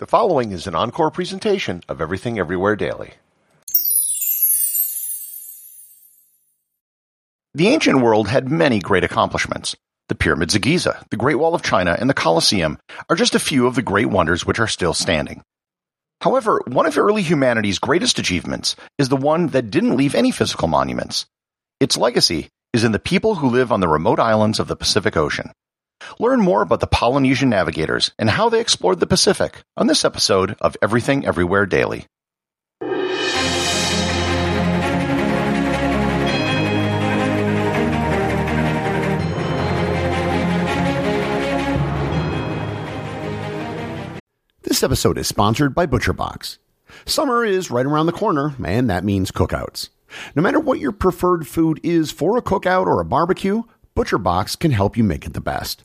The following is an encore presentation of Everything Everywhere Daily. The ancient world had many great accomplishments. The pyramids of Giza, the Great Wall of China, and the Colosseum are just a few of the great wonders which are still standing. However, one of early humanity's greatest achievements is the one that didn't leave any physical monuments. Its legacy is in the people who live on the remote islands of the Pacific Ocean. Learn more about the Polynesian navigators and how they explored the Pacific on this episode of Everything Everywhere Daily. This episode is sponsored by ButcherBox. Summer is right around the corner, and that means cookouts. No matter what your preferred food is for a cookout or a barbecue, ButcherBox can help you make it the best.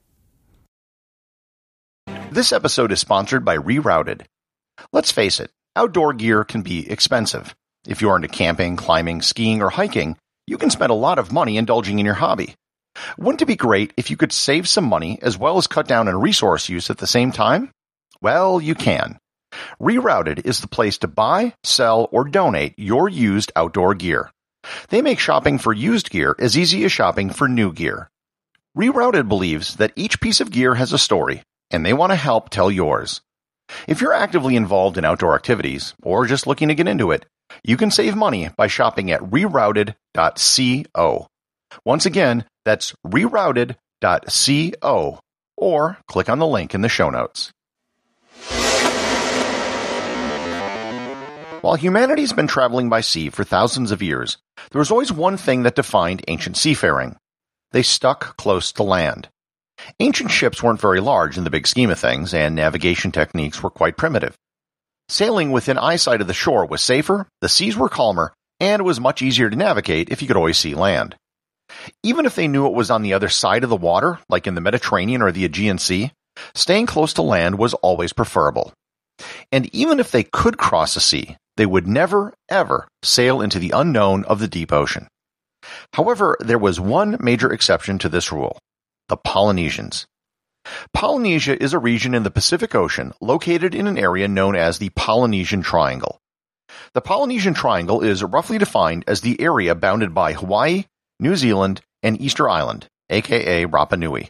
This episode is sponsored by Rerouted. Let's face it, outdoor gear can be expensive. If you're into camping, climbing, skiing, or hiking, you can spend a lot of money indulging in your hobby. Wouldn't it be great if you could save some money as well as cut down on resource use at the same time? Well, you can. Rerouted is the place to buy, sell, or donate your used outdoor gear. They make shopping for used gear as easy as shopping for new gear. Rerouted believes that each piece of gear has a story, and they want to help tell yours. If you're actively involved in outdoor activities, or just looking to get into it, you can save money by shopping at rerouted.co. Once again, that's rerouted.co, or click on the link in the show notes. While humanity's been traveling by sea for thousands of years, there was always one thing that defined ancient seafaring. They stuck close to land. Ancient ships weren't very large in the big scheme of things, and navigation techniques were quite primitive. Sailing within eyesight of the shore was safer, the seas were calmer, and it was much easier to navigate if you could always see land. Even if they knew it was on the other side of the water, like in the Mediterranean or the Aegean Sea, staying close to land was always preferable. And even if they could cross a sea, they would never, ever sail into the unknown of the deep ocean. However, there was one major exception to this rule the Polynesians. Polynesia is a region in the Pacific Ocean located in an area known as the Polynesian Triangle. The Polynesian Triangle is roughly defined as the area bounded by Hawaii, New Zealand, and Easter Island, aka Rapa Nui.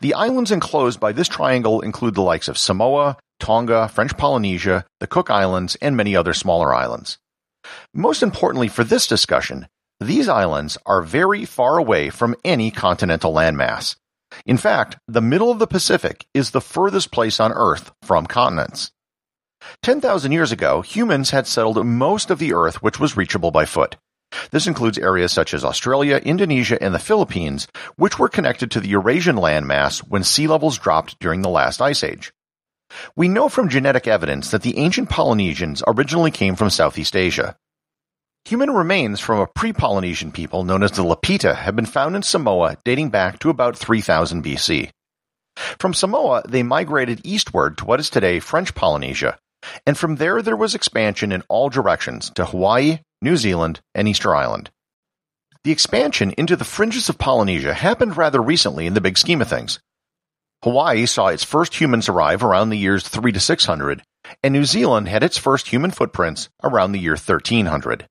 The islands enclosed by this triangle include the likes of Samoa, Tonga, French Polynesia, the Cook Islands, and many other smaller islands. Most importantly for this discussion, these islands are very far away from any continental landmass. In fact, the middle of the Pacific is the furthest place on Earth from continents. 10,000 years ago, humans had settled most of the Earth which was reachable by foot. This includes areas such as Australia, Indonesia, and the Philippines, which were connected to the Eurasian landmass when sea levels dropped during the last ice age. We know from genetic evidence that the ancient Polynesians originally came from Southeast Asia. Human remains from a pre-Polynesian people known as the Lapita have been found in Samoa dating back to about 3000 BC. From Samoa, they migrated eastward to what is today French Polynesia, and from there there was expansion in all directions to Hawaii, New Zealand, and Easter Island. The expansion into the fringes of Polynesia happened rather recently in the big scheme of things. Hawaii saw its first humans arrive around the years 3 to 600, and New Zealand had its first human footprints around the year 1300.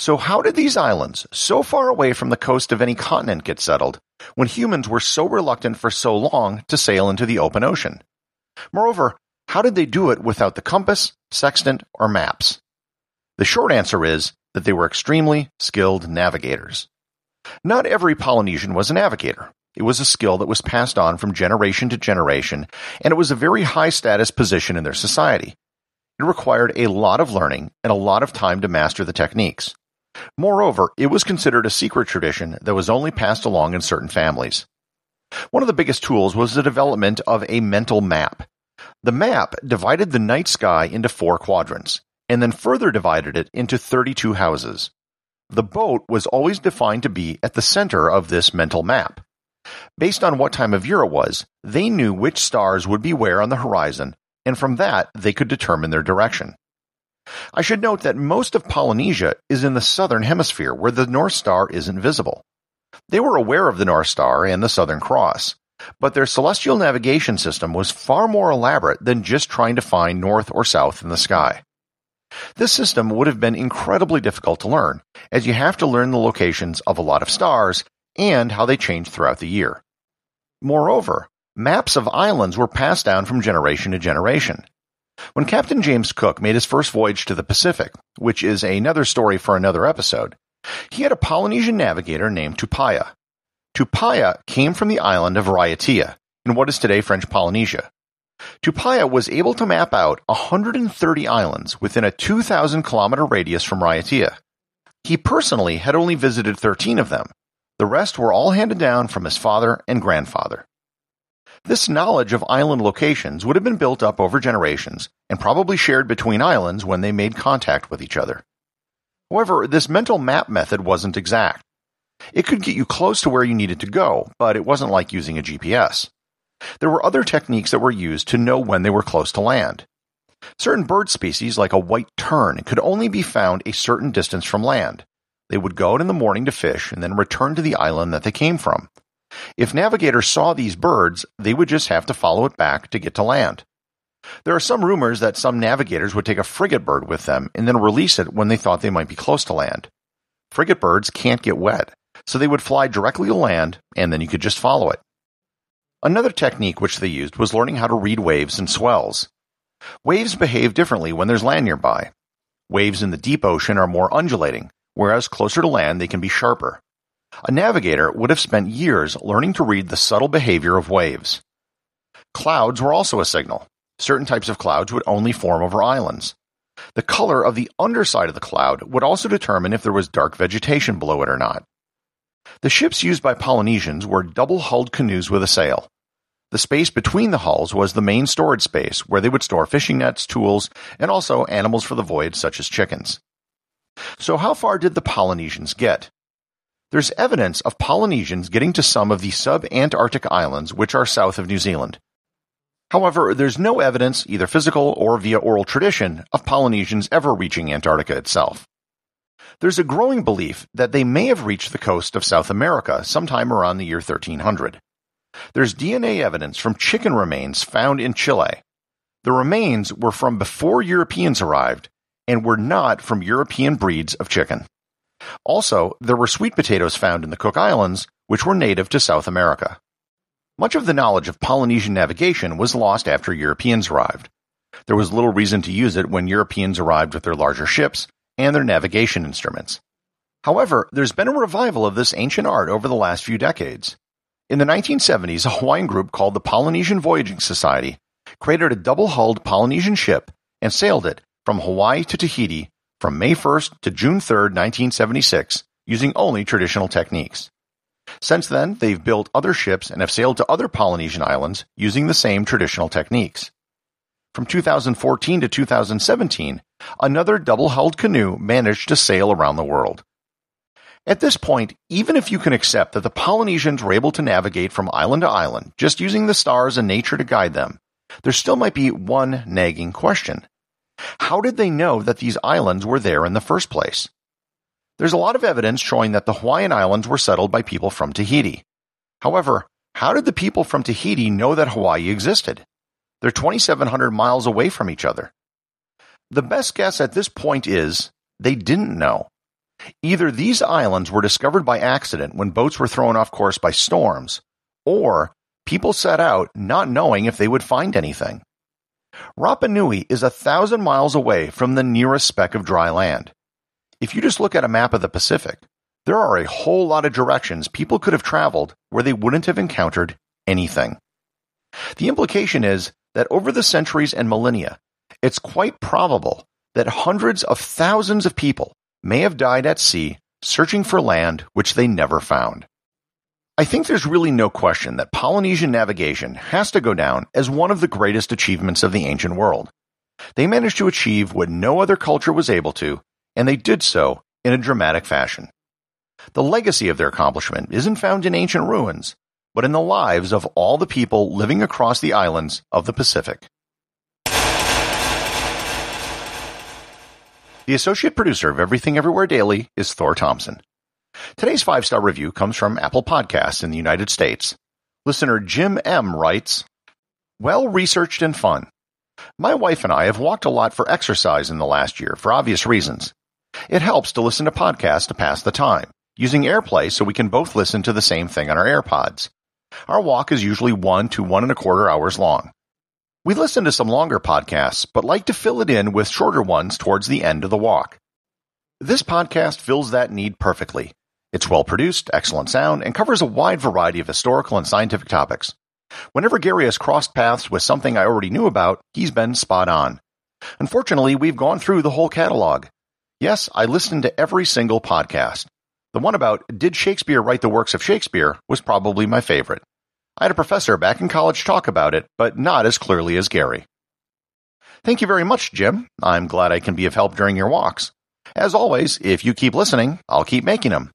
So how did these islands, so far away from the coast of any continent, get settled, when humans were so reluctant for so long to sail into the open ocean? Moreover, how did they do it without the compass, sextant, or maps? The short answer is that they were extremely skilled navigators. Not every Polynesian was a navigator. It was a skill that was passed on from generation to generation, and it was a very high status position in their society. It required a lot of learning and a lot of time to master the techniques. Moreover, it was considered a secret tradition that was only passed along in certain families. One of the biggest tools was the development of a mental map. The map divided the night sky into four quadrants, and then further divided it into 32 houses. The boat was always defined to be at the center of this mental map. Based on what time of year it was, they knew which stars would be where on the horizon, and from that they could determine their direction. I should note that most of Polynesia is in the southern hemisphere where the North Star isn't visible. They were aware of the North Star and the Southern Cross, but their celestial navigation system was far more elaborate than just trying to find north or south in the sky. This system would have been incredibly difficult to learn, as you have to learn the locations of a lot of stars and how they change throughout the year. Moreover, maps of islands were passed down from generation to generation. When Captain James Cook made his first voyage to the Pacific, which is another story for another episode, he had a Polynesian navigator named Tupaia. Tupaia came from the island of Raiatea, in what is today French Polynesia. Tupaia was able to map out 130 islands within a 2,000 kilometer radius from Raiatea. He personally had only visited 13 of them. The rest were all handed down from his father and grandfather. This knowledge of island locations would have been built up over generations and probably shared between islands when they made contact with each other. However, this mental map method wasn't exact. It could get you close to where you needed to go, but it wasn't like using a GPS. There were other techniques that were used to know when they were close to land. Certain bird species, like a white tern, could only be found a certain distance from land. They would go out in the morning to fish and then return to the island that they came from. If navigators saw these birds, they would just have to follow it back to get to land. There are some rumors that some navigators would take a frigate bird with them and then release it when they thought they might be close to land. Frigate birds can't get wet, so they would fly directly to land and then you could just follow it. Another technique which they used was learning how to read waves and swells. Waves behave differently when there's land nearby. Waves in the deep ocean are more undulating, whereas closer to land they can be sharper. A navigator would have spent years learning to read the subtle behavior of waves. Clouds were also a signal. Certain types of clouds would only form over islands. The color of the underside of the cloud would also determine if there was dark vegetation below it or not. The ships used by Polynesians were double-hulled canoes with a sail. The space between the hulls was the main storage space where they would store fishing nets, tools, and also animals for the voyage such as chickens. So how far did the Polynesians get? There's evidence of Polynesians getting to some of the sub-Antarctic islands which are south of New Zealand. However, there's no evidence, either physical or via oral tradition, of Polynesians ever reaching Antarctica itself. There's a growing belief that they may have reached the coast of South America sometime around the year 1300. There's DNA evidence from chicken remains found in Chile. The remains were from before Europeans arrived and were not from European breeds of chicken. Also, there were sweet potatoes found in the Cook Islands, which were native to South America. Much of the knowledge of Polynesian navigation was lost after Europeans arrived. There was little reason to use it when Europeans arrived with their larger ships and their navigation instruments. However, there's been a revival of this ancient art over the last few decades. In the 1970s, a Hawaiian group called the Polynesian Voyaging Society created a double-hulled Polynesian ship and sailed it from Hawaii to Tahiti from May 1st to June 3rd, 1976, using only traditional techniques. Since then, they've built other ships and have sailed to other Polynesian islands using the same traditional techniques. From 2014 to 2017, another double-hulled canoe managed to sail around the world. At this point, even if you can accept that the Polynesians were able to navigate from island to island just using the stars and nature to guide them, there still might be one nagging question. How did they know that these islands were there in the first place? There's a lot of evidence showing that the Hawaiian Islands were settled by people from Tahiti. However, how did the people from Tahiti know that Hawaii existed? They're 2,700 miles away from each other. The best guess at this point is they didn't know. Either these islands were discovered by accident when boats were thrown off course by storms, or people set out not knowing if they would find anything. Rapa Nui is a thousand miles away from the nearest speck of dry land. If you just look at a map of the Pacific, there are a whole lot of directions people could have traveled where they wouldn't have encountered anything. The implication is that over the centuries and millennia, it's quite probable that hundreds of thousands of people may have died at sea searching for land which they never found. I think there's really no question that Polynesian navigation has to go down as one of the greatest achievements of the ancient world. They managed to achieve what no other culture was able to and they did so in a dramatic fashion. The legacy of their accomplishment isn't found in ancient ruins, but in the lives of all the people living across the islands of the Pacific. The associate producer of Everything Everywhere Daily is Thor Thompson. Today's five star review comes from Apple Podcasts in the United States. Listener Jim M. writes, Well researched and fun. My wife and I have walked a lot for exercise in the last year for obvious reasons. It helps to listen to podcasts to pass the time, using AirPlay so we can both listen to the same thing on our AirPods. Our walk is usually one to one and a quarter hours long. We listen to some longer podcasts, but like to fill it in with shorter ones towards the end of the walk. This podcast fills that need perfectly. It's well produced, excellent sound, and covers a wide variety of historical and scientific topics. Whenever Gary has crossed paths with something I already knew about, he's been spot on. Unfortunately, we've gone through the whole catalog. Yes, I listened to every single podcast. The one about Did Shakespeare write the works of Shakespeare was probably my favorite. I had a professor back in college talk about it, but not as clearly as Gary. Thank you very much, Jim. I'm glad I can be of help during your walks. As always, if you keep listening, I'll keep making them.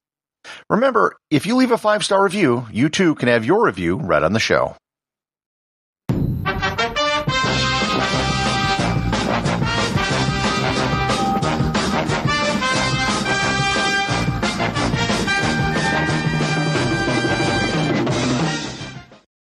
Remember, if you leave a five star review, you too can have your review read on the show.